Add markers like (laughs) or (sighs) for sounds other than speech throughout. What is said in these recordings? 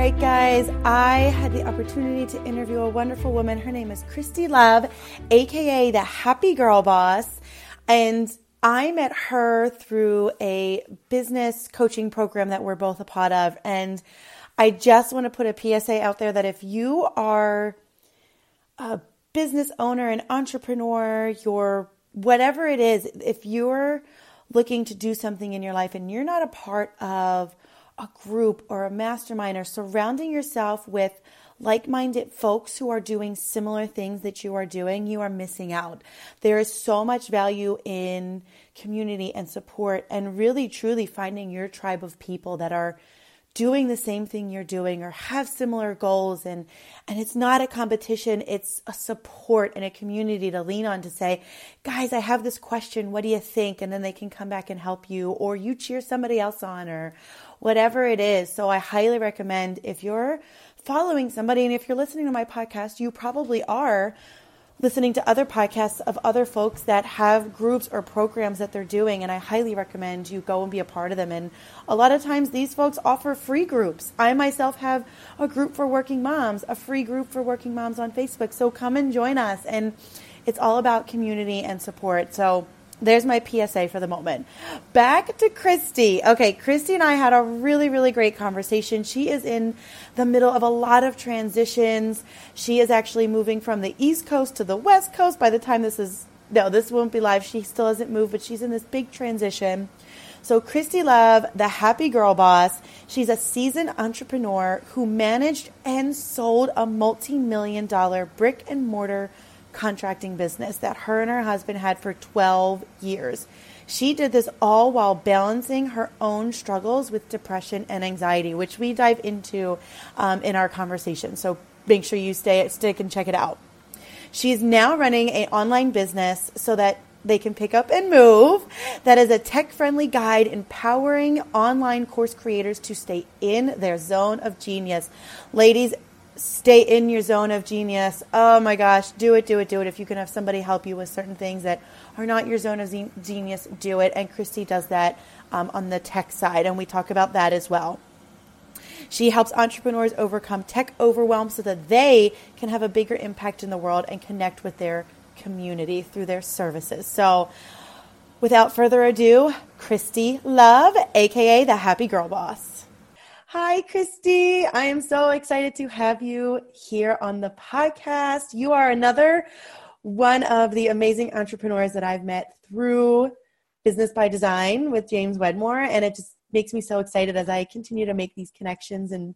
Right, guys, I had the opportunity to interview a wonderful woman. Her name is Christy Love, aka the Happy Girl Boss. And I met her through a business coaching program that we're both a part of. And I just want to put a PSA out there that if you are a business owner, an entrepreneur, you're whatever it is, if you're looking to do something in your life and you're not a part of a group or a mastermind or surrounding yourself with like minded folks who are doing similar things that you are doing, you are missing out. There is so much value in community and support and really truly finding your tribe of people that are doing the same thing you're doing or have similar goals. And and it's not a competition. It's a support and a community to lean on to say guys i have this question. What do you think? And then they can come back and help you or you cheer somebody else on or whatever it is. So i highly recommend if you're following somebody and if you're listening to my podcast you probably are listening to other podcasts of other folks that have groups or programs that they're doing and i highly recommend you go and be a part of them. And a lot of times these folks offer free groups. I myself have a group for working moms a free group for working moms on facebook. So come and join us and it's all about community and support. So there's my PSA for the moment. Back to Christy. Okay, Christy and I had a really, really great conversation. She is in the middle of a lot of transitions. She is actually moving from the East Coast to the West Coast. By the time this is, no, this won't be live. She still hasn't moved, but she's in this big transition. So, Christy Love, the happy girl boss, she's a seasoned entrepreneur who managed and sold a multi million dollar brick and mortar contracting business that her and her husband had for 12 years. She did this all while balancing her own struggles with depression and anxiety, which we dive into um, in our conversation. So make sure you stay stick and check it out. She's now running an online business so that they can pick up and move. That is a tech friendly guide empowering online course creators to stay in their zone of genius. Ladies, stay in your zone of genius. Oh my gosh, do it, do it, do it. If you can have somebody help you with certain things that are not your zone of genius, do it. And Christy does that um, on the tech side, and we talk about that as well. She helps entrepreneurs overcome tech overwhelm so that they can have a bigger impact in the world and connect with their community through their services. So, without further ado, Christy Love, aka the Happy Girl Boss. Hi, Christy. I am so excited to have you here on the podcast. You are another one of the amazing entrepreneurs that I've met through Business by Design with James Wedmore. And it just makes me so excited as I continue to make these connections and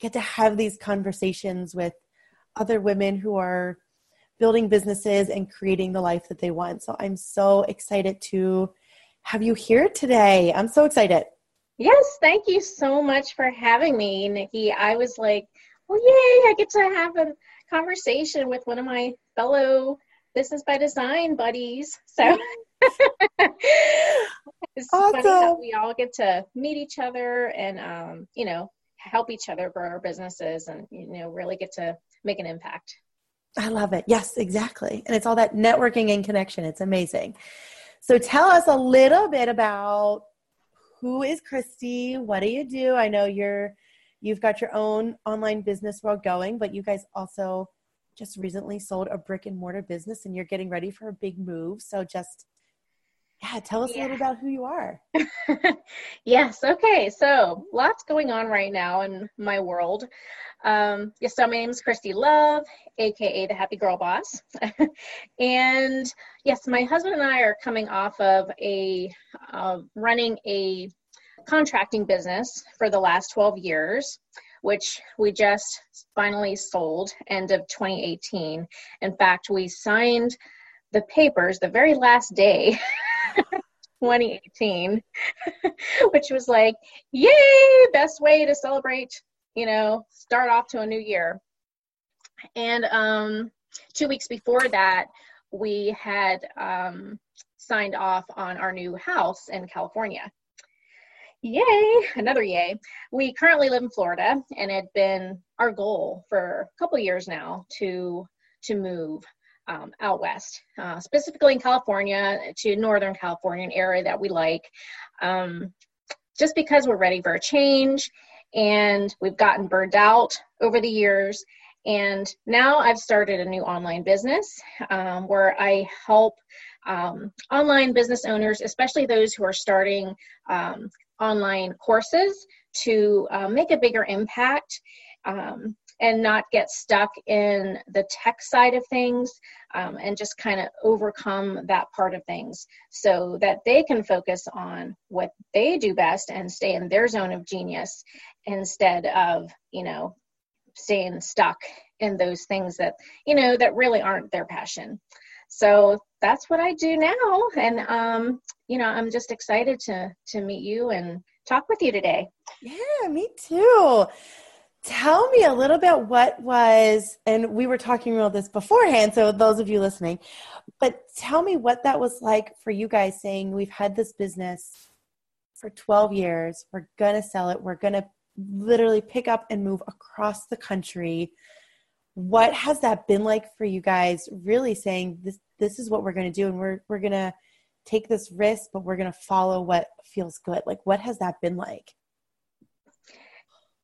get to have these conversations with other women who are building businesses and creating the life that they want. So I'm so excited to have you here today. I'm so excited. Yes, thank you so much for having me, Nikki. I was like, well, yay, I get to have a conversation with one of my fellow Business by Design buddies. So (laughs) it's awesome. funny that we all get to meet each other and, um, you know, help each other grow our businesses and, you know, really get to make an impact. I love it. Yes, exactly. And it's all that networking and connection. It's amazing. So tell us a little bit about who is Christy? What do you do? I know you're you've got your own online business world going, but you guys also just recently sold a brick and mortar business and you're getting ready for a big move. So just yeah, tell us yeah. a little about who you are. (laughs) yes, okay. So, lots going on right now in my world. Um, yes, so my name is Christy Love, aka the Happy Girl Boss. (laughs) and yes, my husband and I are coming off of a uh, running a contracting business for the last 12 years, which we just finally sold end of 2018. In fact, we signed the papers the very last day (laughs) 2018 (laughs) which was like yay best way to celebrate you know start off to a new year. And um two weeks before that we had um signed off on our new house in california. Yay! Another yay. We currently live in florida and it had been our goal for a couple years now to to move um, out west, uh, specifically in California to Northern California, an area that we like, um, just because we're ready for a change and we've gotten burned out over the years. And now I've started a new online business um, where I help um, online business owners, especially those who are starting um, online courses, to uh, make a bigger impact um, and not get stuck in the tech side of things um, and just kind of overcome that part of things so that they can focus on what they do best and stay in their zone of genius instead of you know staying stuck in those things that you know that really aren't their passion. So that's what i do now and um you know i'm just excited to to meet you and talk with you today. Yeah me too tell me a little bit what was and we were talking about this beforehand so those of you listening but tell me what that was like for you guys saying we've had this business for 12 years. We're gonna sell it. We're gonna literally pick up and move across the country. What has that been like for you guys really saying this this is what we're to do and we're we're to take this risk but we're to follow what feels good? Like what has that been like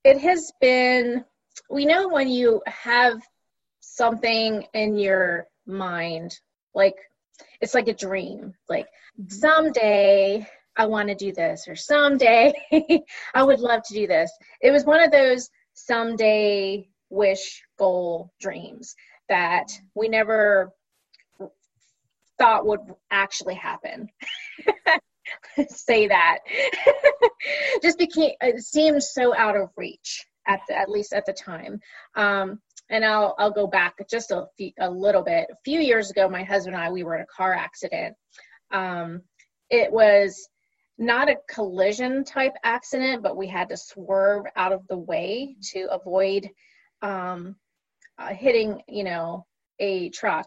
it has been we know when you have something in your mind like it's like a dream like someday i want to do this or someday (laughs) i would love to do this. It was one of those someday wish goal dreams that we never thought would actually happen (laughs) (laughs) say that (laughs) just became it seemed so out of reach at the, at least at the time um, and I'll I'll go back just a few, a little bit. A few years ago, my husband and I we were in a car accident. Um, it was not a collision type accident, but we had to swerve out of the way to avoid um, uh, hitting, you know, a truck.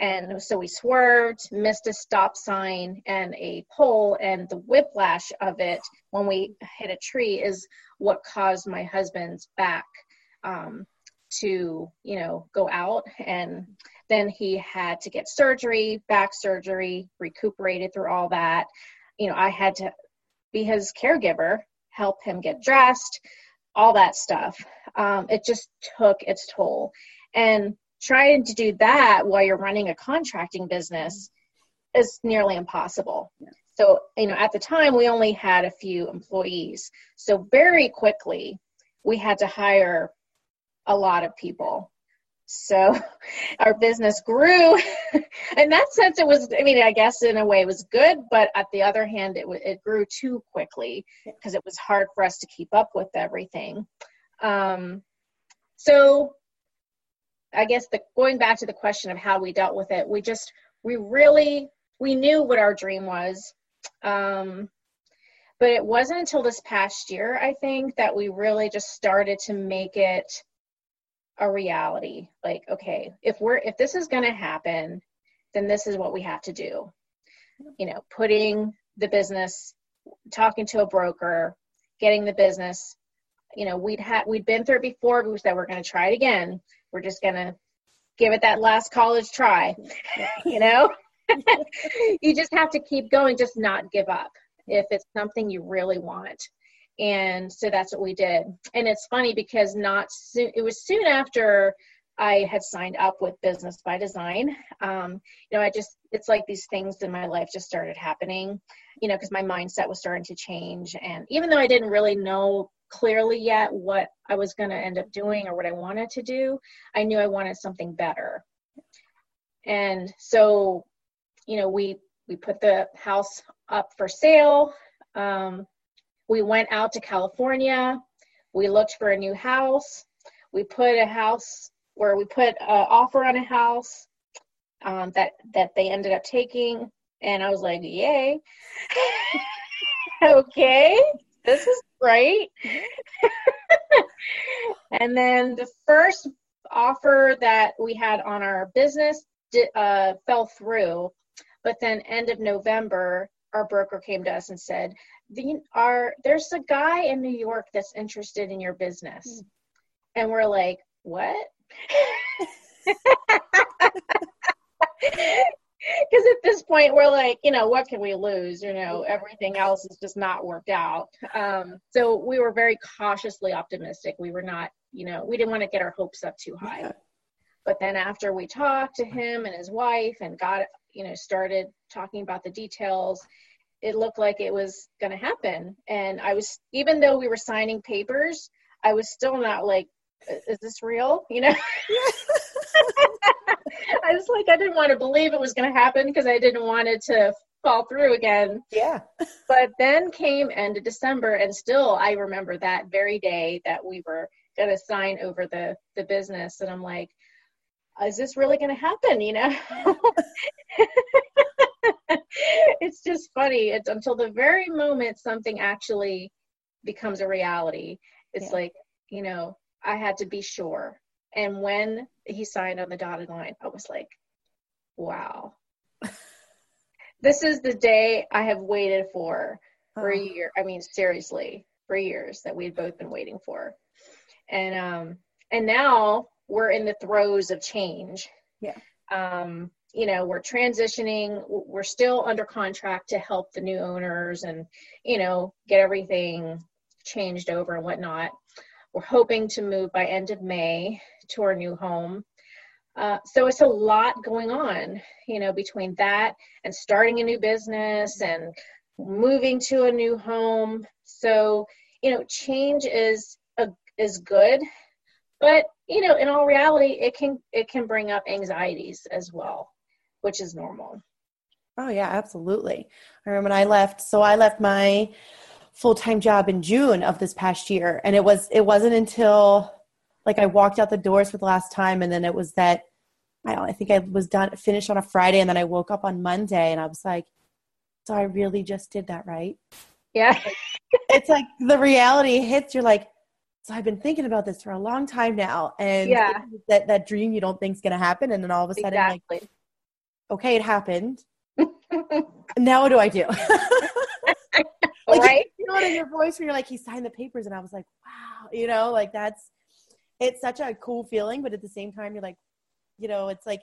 And so we swerved, missed a stop sign and a pole, and the whiplash of it when we hit a tree is what caused my husband's back um, to, you know, go out. And then he had to get surgery, back surgery, recuperated through all that. You know, I had to be his caregiver, help him get dressed, all that stuff. Um, it just took its toll. And trying to do that while you're running a contracting business is nearly impossible. Yeah. So, you know, at the time we only had a few employees. So, very quickly, we had to hire a lot of people. So, (laughs) our business grew. (laughs) in that sense, it was, I mean, I guess in a way it was good, but at the other hand, it, it grew too quickly because it was hard for us to keep up with everything. Um, so, I guess the going back to the question of how we dealt with it, we just we really we knew what our dream was. Um, but it wasn't until this past year, I think, that we really just started to make it a reality. Like, okay, if we're if this is gonna happen, then this is what we have to do. You know, putting the business, talking to a broker, getting the business. You know, we'd had we'd been through it before. We said we're going to try it again we're just gonna give it that last college try (laughs) you know? (laughs) You just have to keep going just not give up if it's something you really want. And so that's what we did. And it's funny because not soon it was soon after i had signed up with business by design. Um, you know i just it's like these things in my life just started happening you know because my mindset was starting to change. And even though i didn't really know clearly yet what I was going to end up doing or what I wanted to do. I knew I wanted something better. And so, you know, we we put the house up for sale. Um, we went out to California. We looked for a new house. We put a house where we put an offer on a house um, that that they ended up taking, and I was like, "Yay!" (laughs) okay, this is great. and then the first offer that we had on our business did, uh, fell through, but then end of November, our broker came to us and said, the, our, there's a guy in New York that's interested in your business. Mm. And we're like, what? (laughs) because at this point we're like you know what can we lose? You know everything else is just not worked out. Um, so we were very cautiously optimistic. We were not you know we didn't want to get our hopes up too high. Yeah. but then after we talked to him and his wife and got you know started talking about the details it looked like it was going to happen. And i was even though we were signing papers i was still not like is this real? You know (laughs) (laughs) I was like, I didn't want to believe it was going to happen because I didn't want it to fall through again. Yeah. but then came end of December, and still I remember that very day that we were going to sign over the the business, and I'm like, is this really going to happen? You know. (laughs) it's just funny. It's until the very moment something actually becomes a reality. It's yeah. like, you know, I had to be sure and when he signed on the dotted line, I was like, wow. (laughs) this is the day I have waited for for a year. I mean, seriously, for years that we'd both been waiting for. And um and now we're in the throes of change. Yeah. Um, you know, we're transitioning, we're still under contract to help the new owners and, you know, get everything changed over and whatnot. We're hoping to move by end of May to our new home. Uh, so it's a lot going on, you know, between that and starting a new business and moving to a new home. So, you know, change is a, is good, but you know, in all reality, it can it can bring up anxieties as well, which is normal. Oh yeah, absolutely. I remember when I left. So I left my full time job in June of this past year, and it was it wasn't until like I walked out the doors for the last time, and then it was that I. I think I was done finished on a Friday, and then I woke up on Monday, and I was like, "So I really just did that, right?" Yeah. it's like the reality hits. You're like, "So I've been thinking about this for a long time now, and yeah, that that dream you don't think is gonna happen, and then all of a sudden, exactly. like, okay, it happened. (laughs) now what do I do?" (laughs) like, right? You know, in your voice, where you're like, "He signed the papers," and I was like, "Wow," you know, like that's it's such a cool feeling, but at the same time, you're like, you know, it's like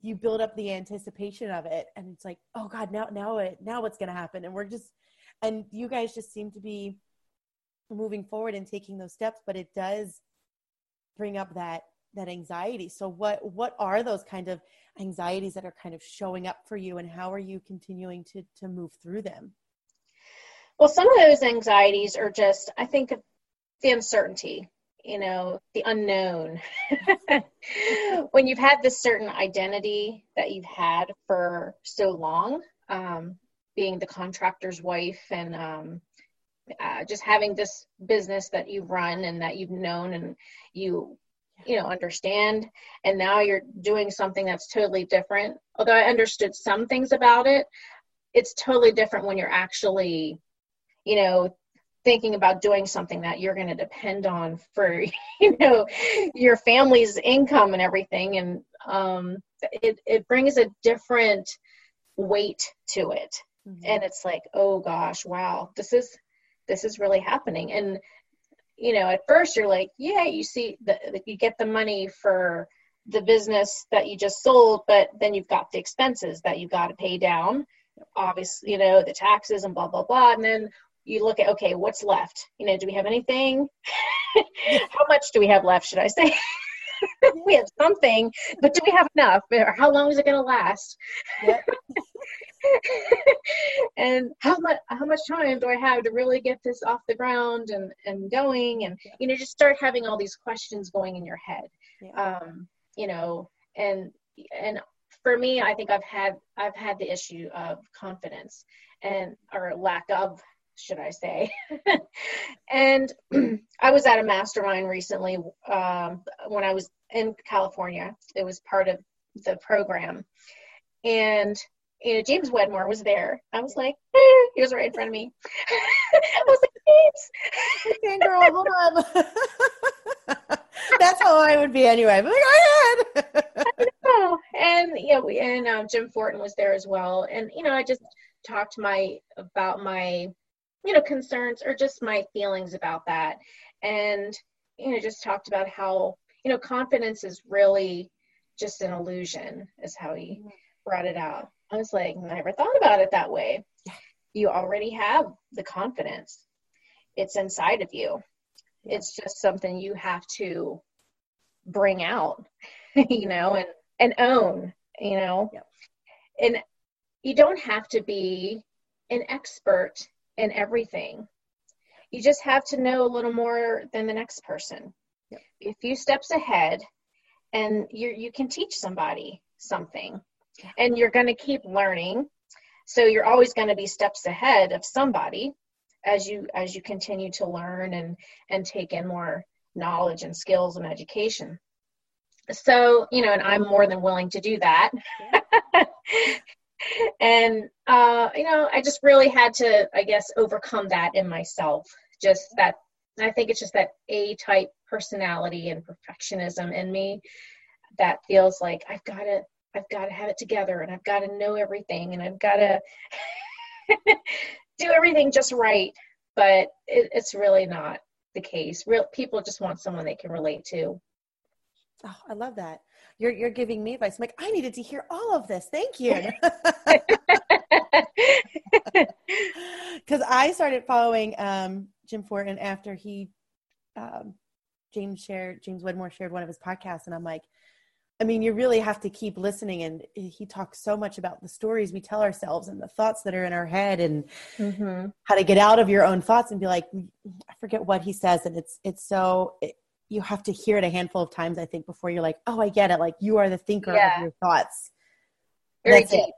you build up the anticipation of it, and it's like, oh God, now now it now what's gonna happen? And we're just, and you guys just seem to be moving forward and taking those steps, but it does bring up that that anxiety. So what what are those kind of anxieties that are kind of showing up for you, and how are you continuing to to move through them? Well, some of those anxieties are just, I think, the uncertainty you know the unknown. (laughs) When you've had this certain identity that you've had for so long um, being the contractor's wife and um, uh, just having this business that you run and that you've known and you you know understand and now you're doing something that's totally different. Although i understood some things about it it's totally different when you're actually you know thinking about doing something that you're going to depend on for (laughs) you know your family's income and everything. And um, it, it brings a different weight to it. Mm-hmm. and it's like oh gosh wow this is this is really happening. And you know at first you're like yeah you see the, you get the money for the business that you just sold but then you've got the expenses that you've got to pay down. Obviously you know the taxes and blah blah blah. And then you look at okay what's left? You know do we have anything? (laughs) How much do we have left should i say? (laughs) We have something but do we have enough? Or how long is it going to last? Yep. (laughs) and how much how much time do I have to really get this off the ground and and going? And you know just start having all these questions going in your head. Yeah. um you know and and for me I think I've had I've had the issue of confidence and or lack of should I say. (laughs) and (clears throat) I was at a mastermind recently um, when I was in California. It was part of the program. And you know, James Wedmore was there. I was like, eh, (laughs) he was right in front of me. (laughs) I was like, James. Okay, girl, hold on. That's how I would be anyway. But like, go ahead. I. And yeah, we, and um, Jim Fortin was there as well. And you know, I just talked my about my you know concerns or just my feelings about that. And you know just talked about how you know confidence is really just an illusion is how he mm-hmm. brought it out. I was like I never thought about it that way. You already have the confidence. It's inside of you. It's just something you have to bring out (laughs) you know and and own you know? And you don't have to be an expert in everything. You just have to know a little more than the next person. Yep. A few steps ahead, and you you can teach somebody something, and you're going to keep learning. So you're always going to be steps ahead of somebody as you as you continue to learn and and take in more knowledge and skills and education. So you know, and I'm more than willing to do that. (laughs) and uh, you know, I just really had to, I guess, overcome that in myself. Just that, I think it's just that A type personality and perfectionism in me that feels like I've got to, I've got to have it together, and I've got to know everything, and I've got to (laughs) do everything just right. But it, it's really not the case. Real people just want someone they can relate to. Oh, I love that you're you're giving me advice. I'm like, I needed to hear all of this. Thank you. Because (laughs) I started following um, Jim Fortin after he um, James shared James Wedmore shared one of his podcasts, and I'm like, I mean, you really have to keep listening. And he talks so much about the stories we tell ourselves and the thoughts that are in our head, and mm-hmm. how to get out of your own thoughts and be like, I forget what he says, and it's it's so. It, you have to hear it a handful of times, I think, before you're like, oh, I get it. Like you are the thinker yeah. of your thoughts. Very That's deep. It.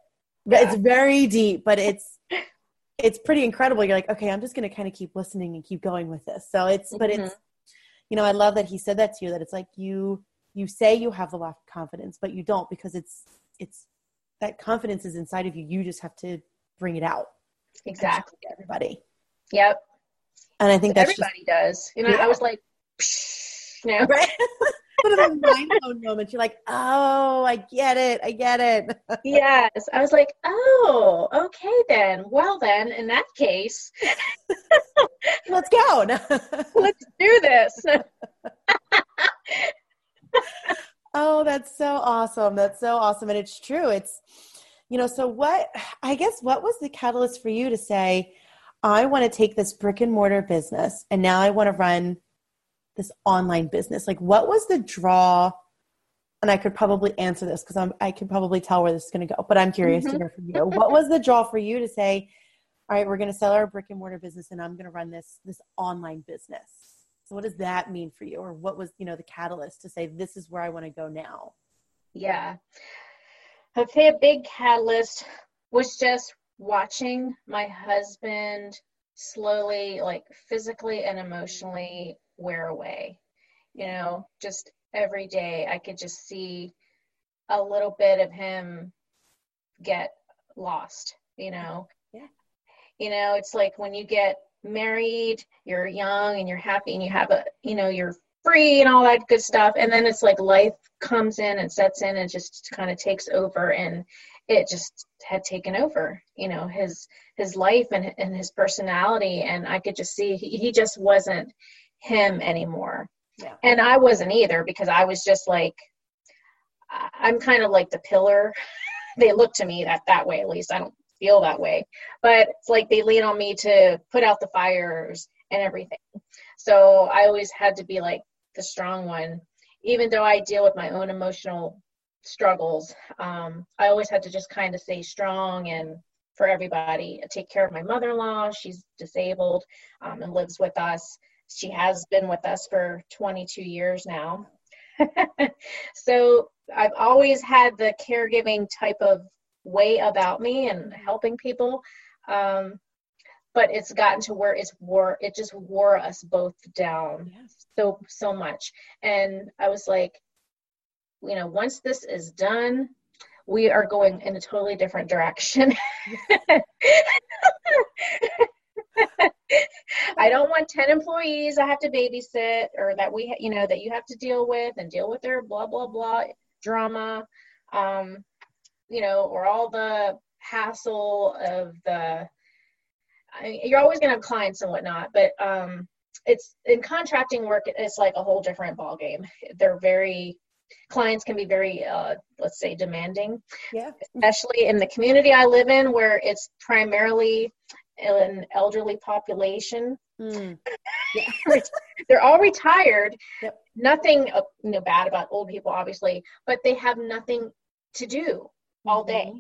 Yeah. It's very deep, but it's (laughs) it's pretty incredible. You're like, okay, I'm just gonna kind of keep listening and keep going with this. So it's mm-hmm. but it's you know, I love that he said that to you, that it's like you you say you have a lot of confidence, but you don't because it's it's that confidence is inside of you. You just have to bring it out. Exactly. Everybody. Yep. And I think that's everybody just, does. You know, yeah. I was like, Psh (laughs) now, right? (laughs) Sort of a mind blown moment. You're like, oh, I get it. I get it. (laughs) yes. I was like, oh, okay then. Well then, in that case, let's go. let's do this. oh, that's so awesome. That's so awesome. And it's true. It's, you know, so what, I guess, what was the catalyst for you to say, I want to take this brick and mortar business and now I want to run this online business? Like, what was the draw? And I could probably answer this because I can probably tell where this is going to go, but I'm curious mm-hmm. to hear from you. What was the draw for you to say, all right, we're going to sell our brick and mortar business and I'm going to run this, this online business? So what does that mean for you? Or what was, you know, the catalyst to say, this is where I want to go now? Yeah. I'd say a big catalyst was just watching my husband slowly, like physically and emotionally wear away. You know, just every day I could just see a little bit of him get lost, you know. Yeah. You know, it's like when you get married, you're young and you're happy and you have a, you know, you're free and all that good stuff. And then it's like life comes in and sets in and just kind of takes over and it just had taken over you know his his life and, and his personality and i could just see he, he just wasn't him anymore. Yeah. And I wasn't either because I was just like, I'm kind of like the pillar. (laughs) they look to me that that way, at least I don't feel that way. But it's like they lean on me to put out the fires and everything. So I always had to be like the strong one, even though I deal with my own emotional struggles. Um, I always had to just kind of stay strong and for everybody. I take care of my mother in law. She's disabled um, and lives with us. She has been with us for 22 years now. (laughs) so I've always had the caregiving type of way about me and helping people. Um, but it's gotten to where it's wore it just wore us both down yes. so so much and i was like you know once this is done we are going in a totally different direction (laughs) (laughs) (laughs) I don't want 10 employees I have to babysit or that we, you know, that you have to deal with and deal with their blah, blah, blah drama, um, you know, or all the hassle of the, I mean, you're always going to have clients and whatnot, but um, it's in contracting work, it's like a whole different ball game. They're very, clients can be very, uh, let's say, demanding. Yeah. Especially in the community I live in, where it's primarily an elderly population. Mm. (laughs) They're all retired. Yep. Nothing uh, you know bad about old people, obviously, but they have nothing to do all day.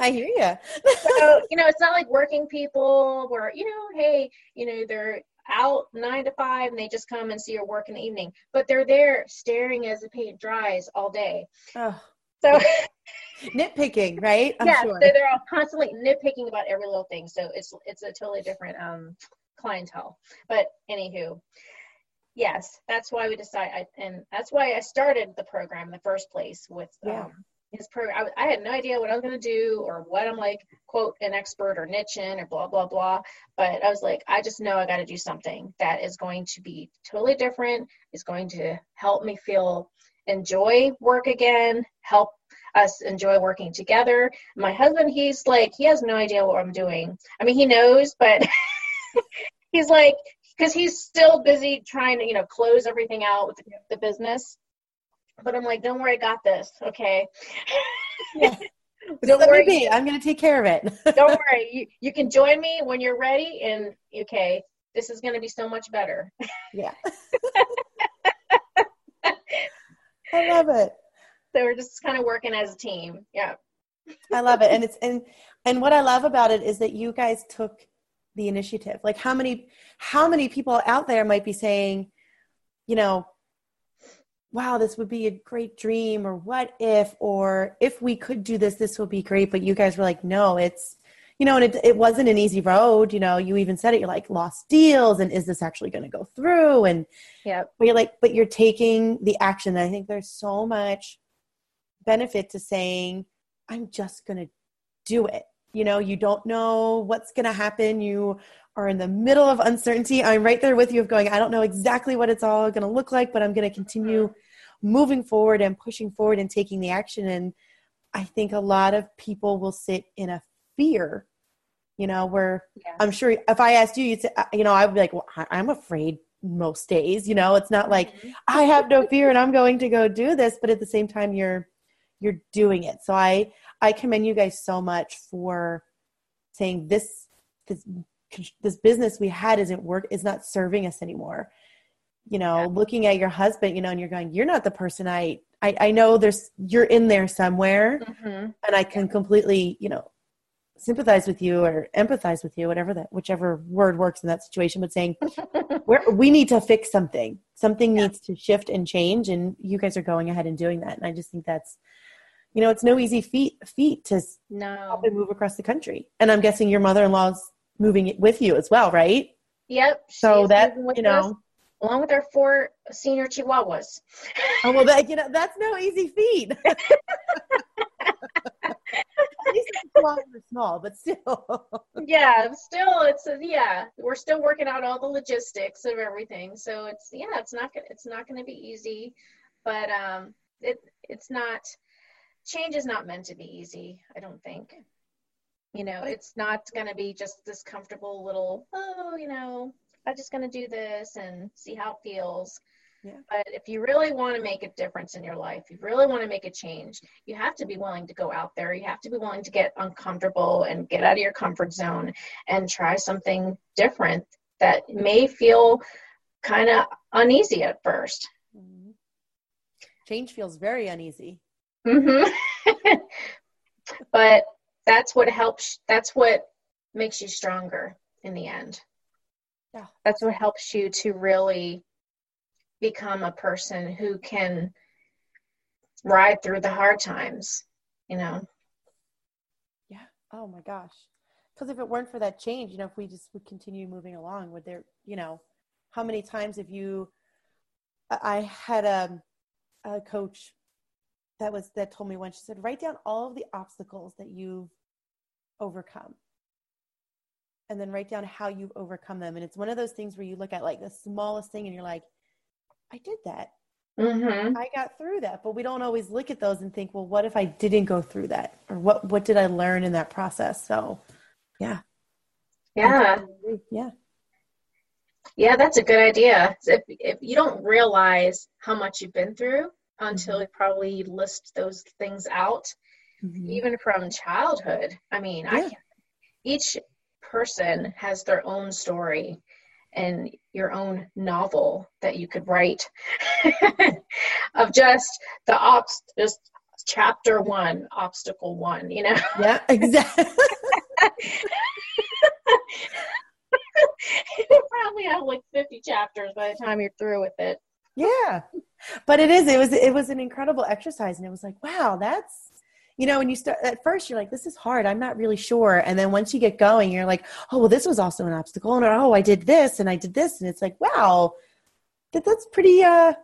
I hear you. (laughs) so you know, it's not like working people where you know, hey, you know, they're out nine to five and they just come and see your work in the evening, but they're there staring as the paint dries all day. Oh. So (laughs) nitpicking, right? I'm yeah, sure. so they're all constantly nitpicking about every little thing. So it's it's a totally different um, clientele. But anywho, yes, that's why we decided, and that's why I started the program in the first place with yeah. um, his program. I, I, had no idea what I was going to do or what I'm like, quote, an expert or niche in or blah, blah, blah. But I was like, I just know I got to do something that is going to be totally different, is going to help me feel enjoy work again, help us enjoy working together. My husband, he's like, he has no idea what I'm doing. I mean, he knows, but (laughs) he's like, because he's still busy trying to, you know, close everything out with the, business. But I'm like, don't worry, I got this. Okay. Yeah. (laughs) don't Let worry. Be. I'm going to take care of it. (laughs) don't worry. You, you can join me when you're ready. And okay, this is going to be so much better. Yeah. I love it. So we're just kind of working as a team. Yeah. I love it. And it's and and what I love about it is that you guys took the initiative. Like how many how many people out there might be saying, you know, wow, this would be a great dream or what if or if we could do this this would be great, but you guys were like, no, it's you know, and it, it wasn't an easy road. You know, you even said it. You're like lost deals, and is this actually going to go through? And yeah, but you're like, but you're taking the action. And I think there's so much benefit to saying, I'm just going to do it. You know, you don't know what's going to happen. You are in the middle of uncertainty. I'm right there with you of going, I don't know exactly what it's all going to look like, but I'm going to continue mm-hmm. moving forward and pushing forward and taking the action. And I think a lot of people will sit in a fear you know, where yeah. I'm sure if I asked you, you'd say, uh, you know, I would be like, well, I'm afraid most days, you know, it's not like mm-hmm. I have no fear and I'm going to go do this, but at the same time, you're, you're doing it. So I, I commend you guys so much for saying this, this, this business we had isn't work, is not serving us anymore. You know, yeah. looking at your husband, you know, and you're going, you're not the person I, I, I know there's, you're in there somewhere mm-hmm. and I can completely, you know, sympathize with you or empathize with you, whatever that, whichever word works in that situation, but saying we need to fix something. Something yeah. needs to shift and change, and you guys are going ahead and doing that. And I just think that's, you know, it's no easy feat feat to no. move across the country. And I'm guessing your mother-in-law's moving with you as well, right? Yep. So that you know. Us, along with our four senior chihuahuas. oh well, that you know that's no easy feat. (laughs) small, but still. (laughs) yeah, still, it's a, yeah. We're still working out all the logistics of everything, so it's yeah, it's not gonna it's not gonna be easy, but um, it it's not. Change is not meant to be easy. I don't think. You know, it's not gonna be just this comfortable little oh, you know, I'm just gonna do this and see how it feels yeah. But if you really want to make a difference in your life, you really want to make a change, you have to be willing to go out there. You have to be willing to get uncomfortable and get out of your comfort zone and try something different that may feel kind of uneasy at 1st mm-hmm. Change feels very uneasy. Mm-hmm. (laughs) but that's what helps that's what makes you stronger in the end Yeah. that's what helps you to really become a person who can ride through the hard times you know Yeah. Oh my gosh. Because if it weren't for that change, you know, if we just would continue moving along, would there, you know, how many times have you? I had a, a coach that was that told me once. She said, write down all of the obstacles that you've overcome, and then write down how you've overcome them. And it's one of those things where you look at like the smallest thing, and you're like, I did that. mm-hmm. I got through that, but we don't always look at those and think, well, what if I didn't go through that, or what what did I learn in that process? So, yeah, yeah yeah, Yeah, that's a good idea. If if you don't realize how much you've been through until you probably list those things out, Mhm. even from childhood. I mean, I Yeah. can, each person has their own story and your own novel that you could write (laughs) of just the obst just chapter one, obstacle one, you know. yeah, exactly. (laughs) you probably have like 50 chapters by the time you're through with it. yeah, but it is. It was it was an incredible exercise, and it was like, wow, that's you know, when you start at first, you're like, this is hard. I'm not really sure, and then once you get going, you're like, oh, well, this was also an obstacle, and oh, I did this, and I did this, and it's like, wow, that that's pretty. uh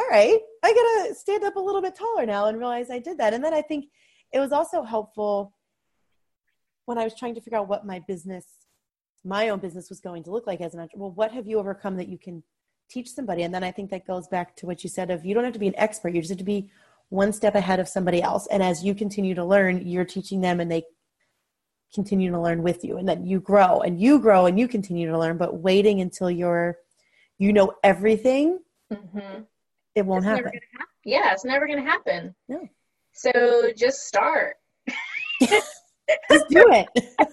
all right, I gotta stand up a little bit taller now and realize I did that. And then I think it was also helpful when I was trying to figure out what my business, my own business was going to look like as an entrepreneur. Well, what have you overcome that you can teach somebody? And then I think that goes back to what you said of you don't have to be an expert, you just have to be one step ahead of somebody else. And as you continue to learn, you're teaching them and they continue to learn with you. And then you grow and you grow and you continue to learn, but waiting until you're you know everything, Mm-hmm. it won't happen. gonna happen. Yeah, it's never going to happen. No. So just start. (laughs) Just do it. (laughs)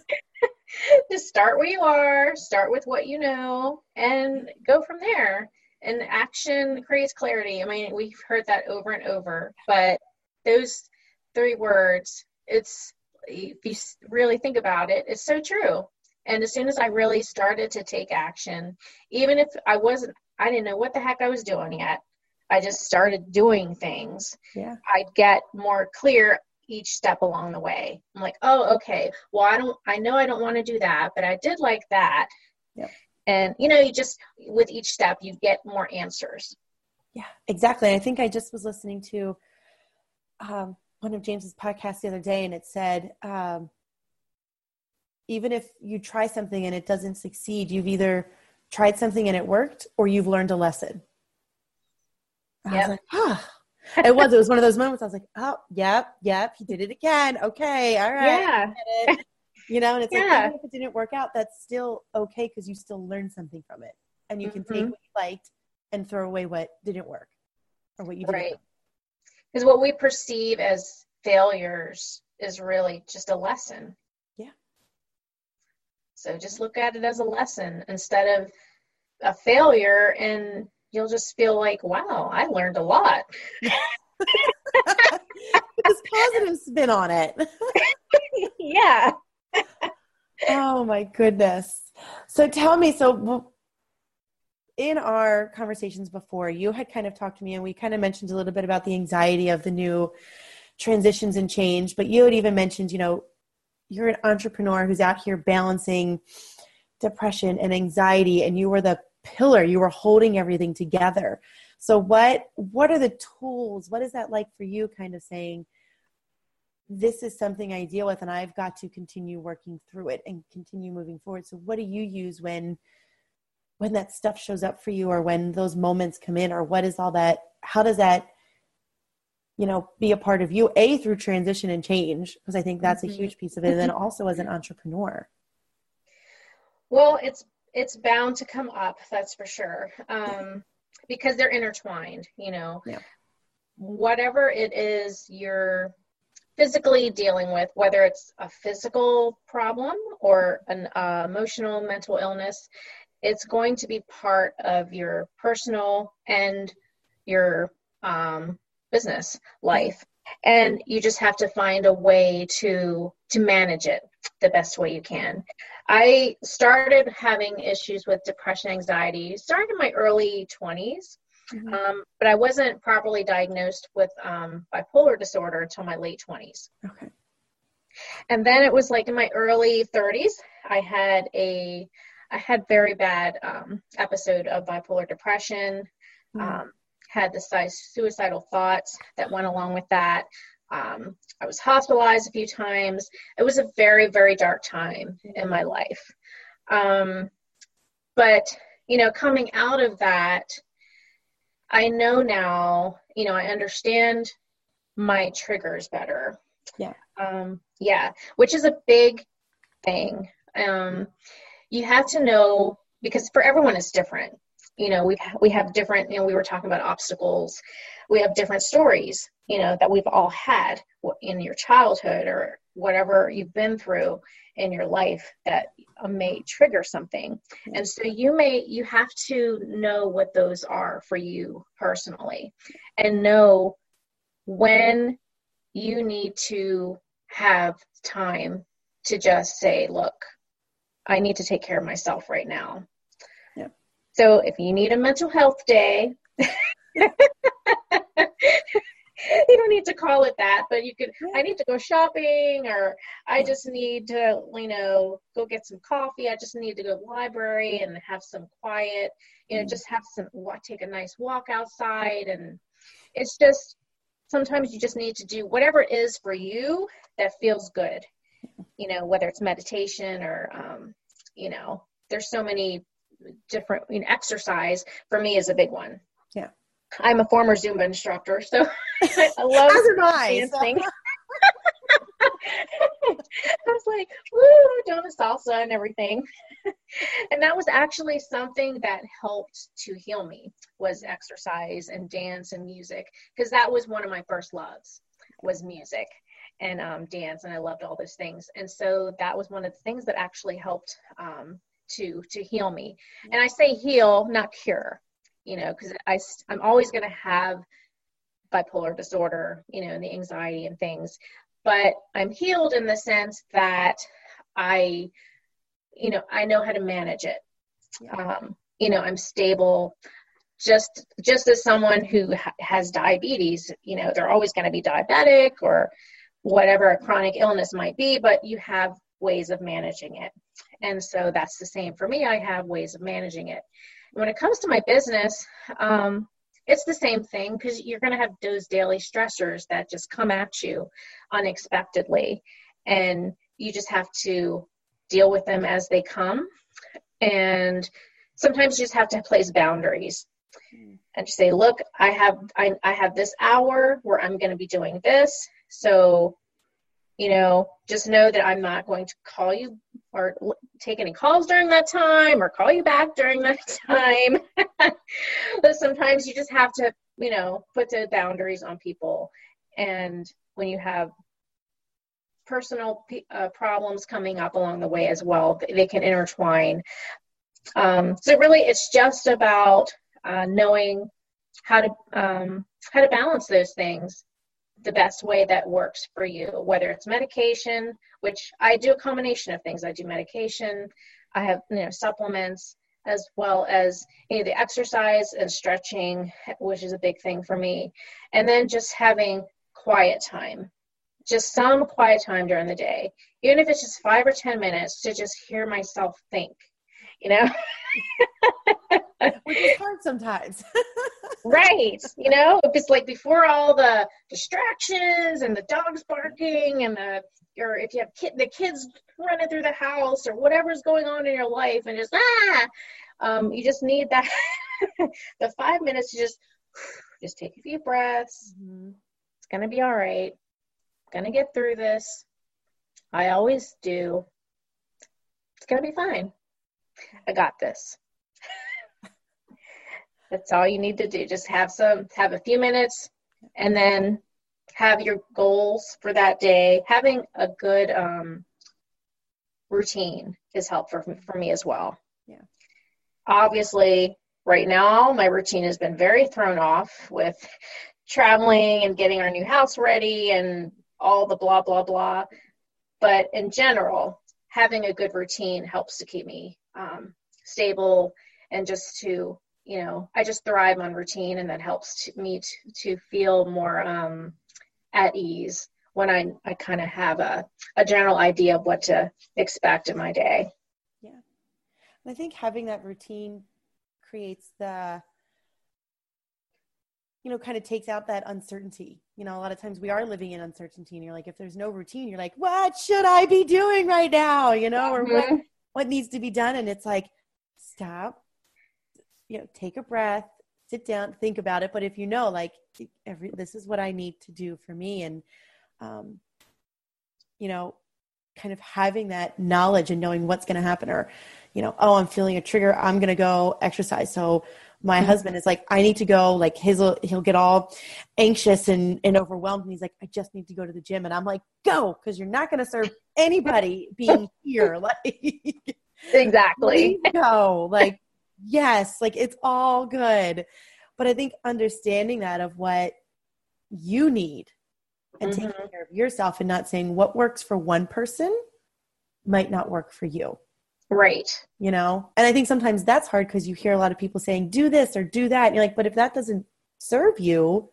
just start where you are, start with what you know, and go from there. And action creates clarity. I mean, we've heard that over and over, but those three words, it's, if you really think about it, it's so true. And as soon as I really started to take action, even if I wasn't, I didn't know what the heck I was doing yet, I just started doing things. Yeah. I'd get more clear each step along the way. I'm like, oh, okay. Well, I don't, I know I don't want to do that, but I did like that. Yep. And you know, you just with each step, you get more answers. Yeah, exactly. I think I just was listening to um, one of James's podcasts the other day, and it said, um, even if you try something and it doesn't succeed, you've either tried something and it worked, or you've learned a lesson. I was Yep. like, ah. It was. It was one of those moments. I was like, "Oh, yep, yep, he did it again. Okay, all right, (laughs) Yeah. I get it." You know, and it's like Yeah. even if it didn't work out, that's still okay because you still learned something from it, and you can take Mhm. what you liked and throw away what didn't work or what you didn't. Right. Because what we perceive as failures is really just a lesson. Yeah. So just look at it as a lesson instead of a failure, and you'll just feel like, wow, I learned a lot. (laughs) this positive spin on it. (laughs) yeah. (laughs) oh my goodness. So tell me, so in our conversations before, you had kind of talked to me and we kind of mentioned a little bit about the anxiety of the new transitions and change, but you had even mentioned, you know, you're an entrepreneur who's out here balancing depression and anxiety and you were the pillar, you were holding everything together. So what what are the tools? What is that like for you kind of saying this is something I deal with and I've got to continue working through it and continue moving forward. So what do you use when when that stuff shows up for you or when those moments come in or what is all that how does that you know be a part of you a through transition and change because I think that's Mhm. a huge piece of it and then also as an entrepreneur. Well, it's it's bound to come up, that's for sure. Um, because they're intertwined, you know. Yeah. Whatever it is you're physically dealing with, whether it's a physical problem or an uh, emotional mental illness, it's going to be part of your personal and your um, business life. and you just have to find a way to to manage it the best way you can i started having issues with depression anxiety started in my early 20s mm-hmm. um, but i wasn't properly diagnosed with um, bipolar disorder until my late 20s okay and then it was like in my early 30s i had a i had very bad um, episode of bipolar depression mm-hmm had the suicidal thoughts that went along with that. Um, I was hospitalized a few times. It was a very, very dark time in my life. Um, but, you know, coming out of that, I know now, you know, I understand my triggers better. Yeah. Um, yeah, which is a big thing. Um, you have to know because for everyone it's different you know we we have different you know we were talking about obstacles we have different stories you know that we've all had in your childhood or whatever you've been through in your life that uh, may trigger something. And so you may you have to know what those are for you personally and know when you need to have time to just say look i need to take care of myself right now. Yeah. so if you need a mental health day, (laughs) (laughs) you don't need to call it that, but you could, I need to go shopping or I just need to, you know, go get some coffee. I just need to go to the library and have some quiet, you know, mm. just have some, what take a nice walk outside. And it's just, sometimes you just need to do whatever it is for you that feels good, you know, whether it's meditation or, um, you know, there's so many different you know, exercise for me is a big one. Yeah. I'm a former Zumba instructor, so (laughs) I love dancing. (laughs) I was like, woo, doing the salsa and everything. (laughs) and that was actually something that helped to heal me was exercise and dance and music because that was one of my first loves was music and um, dance and I loved all those things. And so that was one of the things that actually helped um, to to heal me and i say heal not cure you know because i i'm always going to have bipolar disorder you know and the anxiety and things. But i'm healed in the sense that i you know i know how to manage it. Um, you know i'm stable. Just just as someone who ha- has diabetes you know they're always going to be diabetic or whatever a chronic illness might be but you have ways of managing it. And so that's the same for me. I have ways of managing it. When it comes to my business, um, it's the same thing because you're going to have those daily stressors that just come at you unexpectedly. And you just have to deal with them as they come. And sometimes you just have to place boundaries and say, look, I have I, I have this hour where I'm going to be doing this. So you know, just know that I'm not going to call you or take any calls during that time or call you back during that (laughs) time. (laughs) but sometimes you just have to, you know, put the boundaries on people. And when you have personal uh, problems coming up along the way as well, they can intertwine. Um, so really, it's just about uh, knowing how to um, how to balance those things the best way that works for you, whether it's medication, which I do a combination of things. I do medication, I have you know supplements, as well as you know, the exercise and stretching, which is a big thing for me, and then just having quiet time, just some quiet time during the day, even if it's just five or ten minutes to just hear myself think, you know. (laughs) Which is hard sometimes. (laughs) right. You know, if it's like before all the distractions and the dogs barking and the or if you have kid, the kids running through the house or whatever's going on in your life and just ah! Um, you just need that (laughs) the five minutes to just (sighs) just take a few breaths. Mm-hmm. it's gonna be all right gonna get through this. I always do. It's gonna be fine. I got this that's all you need to do. Just have some, have a few minutes, and then have your goals for that day. Having a good um, routine is helpful for, for me as well. Yeah. Obviously, right now my routine has been very thrown off with traveling and getting our new house ready and all the blah blah blah but in general having a good routine helps to keep me um, stable and just to you know i just thrive on routine and that helps to, me to, to feel more um, at ease when i, I kind of have a, a general idea of what to expect in my day yeah i think having that routine creates the you know, kind of takes out that uncertainty. You know, a lot of times we are living in uncertainty and you're like, if there's no routine, you're like, what should I be doing right now? You know, or mm-hmm. what, what needs to be done? And it's like, stop, you know, take a breath, sit down, think about it. But if you know, like, every, this is what I need to do for me. And, um, you know, kind of having that knowledge and knowing what's going to happen or, you know, oh, I'm feeling a trigger. I'm going to go exercise. So, my mm-hmm. husband is like, I need to go. Like his, he'll get all anxious and, and overwhelmed. And he's like, I just need to go to the gym. And I'm like, go, because you're not going to serve (laughs) anybody being here. (laughs) Like, exactly. Go. (laughs) Like, yes, like it's all good. But I think understanding that of what you need and mm-hmm. taking care of yourself and not saying what works for one person might not work for you. Right. You know, and I think sometimes that's hard because you hear a lot of people saying, do this or do that. And you're like, but if that doesn't serve you,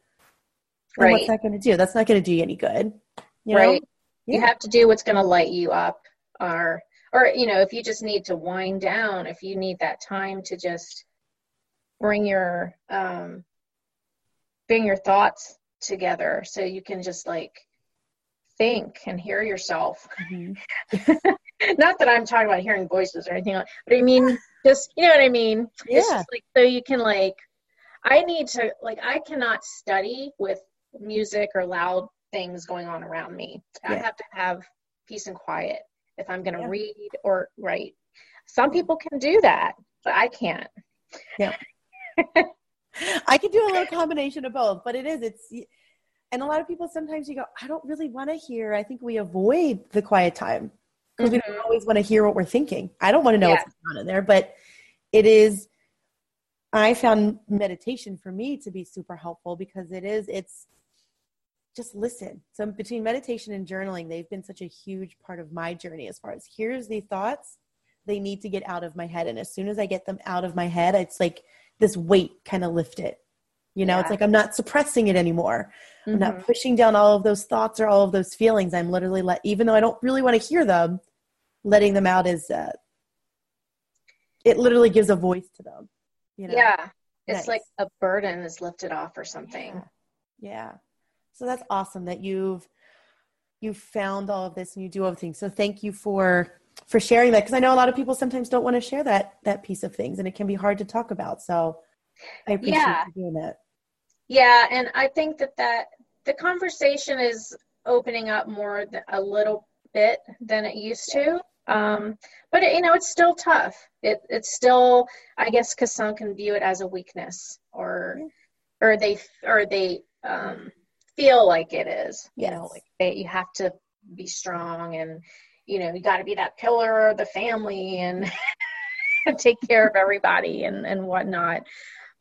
right. what's that going to do? That's not going to do you any good. You right. Yeah. You have to do what's going to light you up or, or, you know, if you just need to wind down, if you need that time to just bring your, um, bring your thoughts together so you can just like think and hear yourself. Mm-hmm. (laughs) Not that I'm talking about hearing voices or anything, like, but I mean, just you know what I mean. Yeah. It's just like so you can like. I need to like I cannot study with music or loud things going on around me. Yeah. I have to have peace and quiet if I'm going to yeah. read or write. Some people can do that, but I can't. Yeah. (laughs) I can do a little combination of both, but it is it's and a lot of people sometimes you go, I don't really want to hear. I think we avoid the quiet time because mm-hmm. we don't always want to hear what we're thinking. I don't want to know yeah. what's going on in there, but it is. I found meditation for me to be super helpful because it is. It's just listen. So between meditation and journaling, they've been such a huge part of my journey as far as here's the thoughts they need to get out of my head, and as soon as I get them out of my head, it's like this weight kind of lifted. You know, yeah. it's like I'm not suppressing it anymore. Mm-hmm. I'm not mm-hmm. pushing down all of those thoughts or all of those feelings. I'm literally let, even though I don't really want to hear them, letting them out is, uh, it literally gives a voice to them. You know? Yeah. It's nice. like a burden is lifted off or something. Yeah. yeah. So that's awesome that you've, you've found all of this and you do all the things. So thank you for, for sharing that. Cause I know a lot of people sometimes don't want to share that, that piece of things and it can be hard to talk about. So I appreciate yeah. you doing that. Yeah, and I think that that the conversation is opening up more a little bit than it used to. Um, but it, you know, it's still tough. It it's still, I guess, because some can view it as a weakness, or or they or they um, feel like it is. You know, like you have to be strong, and you know, you got to be that pillar of the family, and (laughs) take care of everybody, and and whatnot.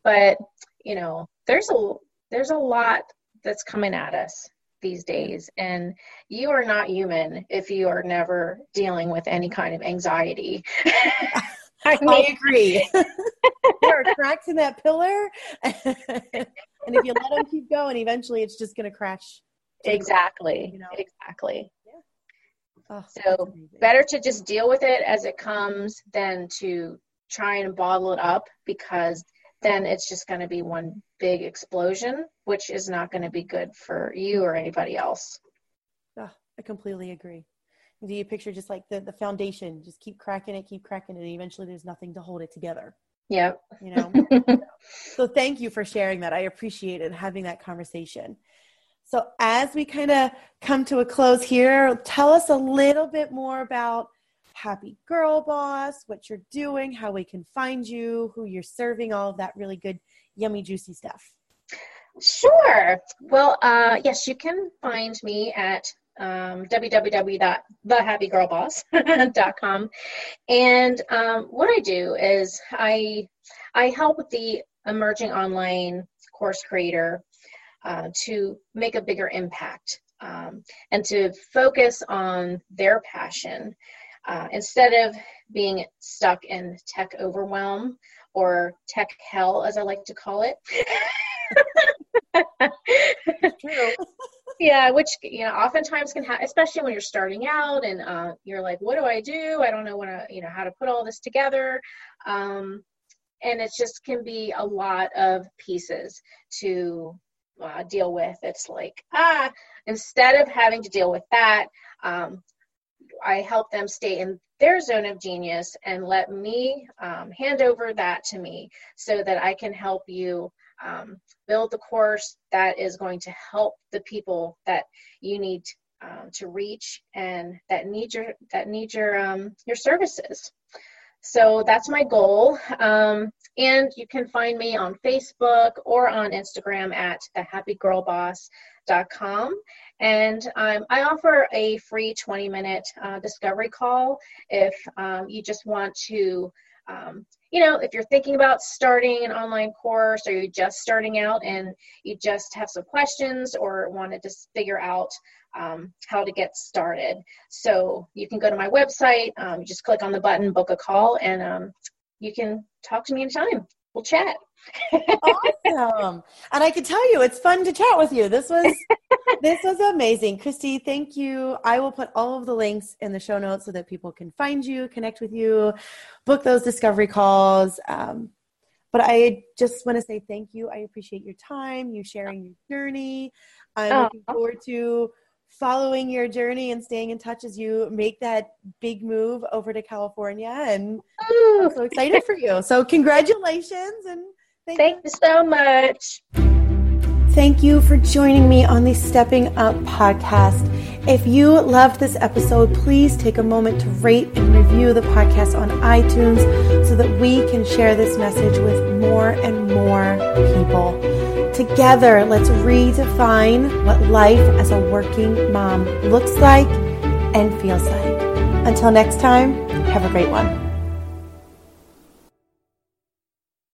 But you know, there's a there's a lot that's coming at us these days and you are not human if you are never dealing with any kind of anxiety (laughs) I, mean, I agree (laughs) are cracks in that pillar and if you let them keep going eventually it's just going to crash exactly you know? exactly yeah. oh, so better to just deal with it as it comes than to try and bottle it up because then it's just going to be one big explosion, which is not going to be good for you or anybody else. Oh, I completely agree. Do you picture just like the, the foundation, just keep cracking it, keep cracking it, and eventually there's nothing to hold it together. Yep. You know? (laughs) so thank you for sharing that. I appreciate it having that conversation. So as we kind of come to a close here, tell us a little bit more about Happy Girl Boss, what you're doing, how we can find you, who you're serving, all of that really good, yummy, juicy stuff. Sure. Well, uh, yes, you can find me at um, www.thehappygirlboss.com. (laughs) And um, what I do is I I help the emerging online course creator uh, to make a bigger impact um, and to focus on their passion uh, instead of being stuck in tech overwhelm or tech hell, as I like to call it. True. (laughs) yeah, which you know, oftentimes can happen, especially when you're starting out and uh, you're like, "What do I do? I don't know what to, you know, how to put all this together." Um, and it just can be a lot of pieces to uh, deal with. It's like, ah, instead of having to deal with that, um, I help them stay in their zone of genius and let me um, hand over that to me so that I can help you um, build the course that is going to help the people that you need um, to reach and that need your that need your um, your services. So that's my goal. Um, and you can find me on Facebook or on Instagram at thehappygirlboss.com. And um, I offer a free 20 minute uh, discovery call if um, you just want to, um, you know, if you're thinking about starting an online course or you're just starting out and you just have some questions or want to just figure out um, how to get started. So you can go to my website, um, just click on the button, book a call, and um, you can talk to me anytime. We'll chat. awesome. And I can tell you, it's fun to chat with you. This was (laughs) this was amazing. Christy, thank you. I will put all of the links in the show notes so that people can find you, connect with you, book those discovery calls. Um, but I just want to say thank you. I appreciate your time, you sharing your journey. I'm oh. looking forward to following your journey and staying in touch as you make that big move over to California. And Ooh. I'm so excited for you. So congratulations and thank, thank you. you so much. Thank you for joining me on the Stepping Up podcast. If you loved this episode, please take a moment to rate and review the podcast on iTunes so that we can share this message with more and more people. Together, let's redefine what life as a working mom looks like and feels like. Until next time, have a great one.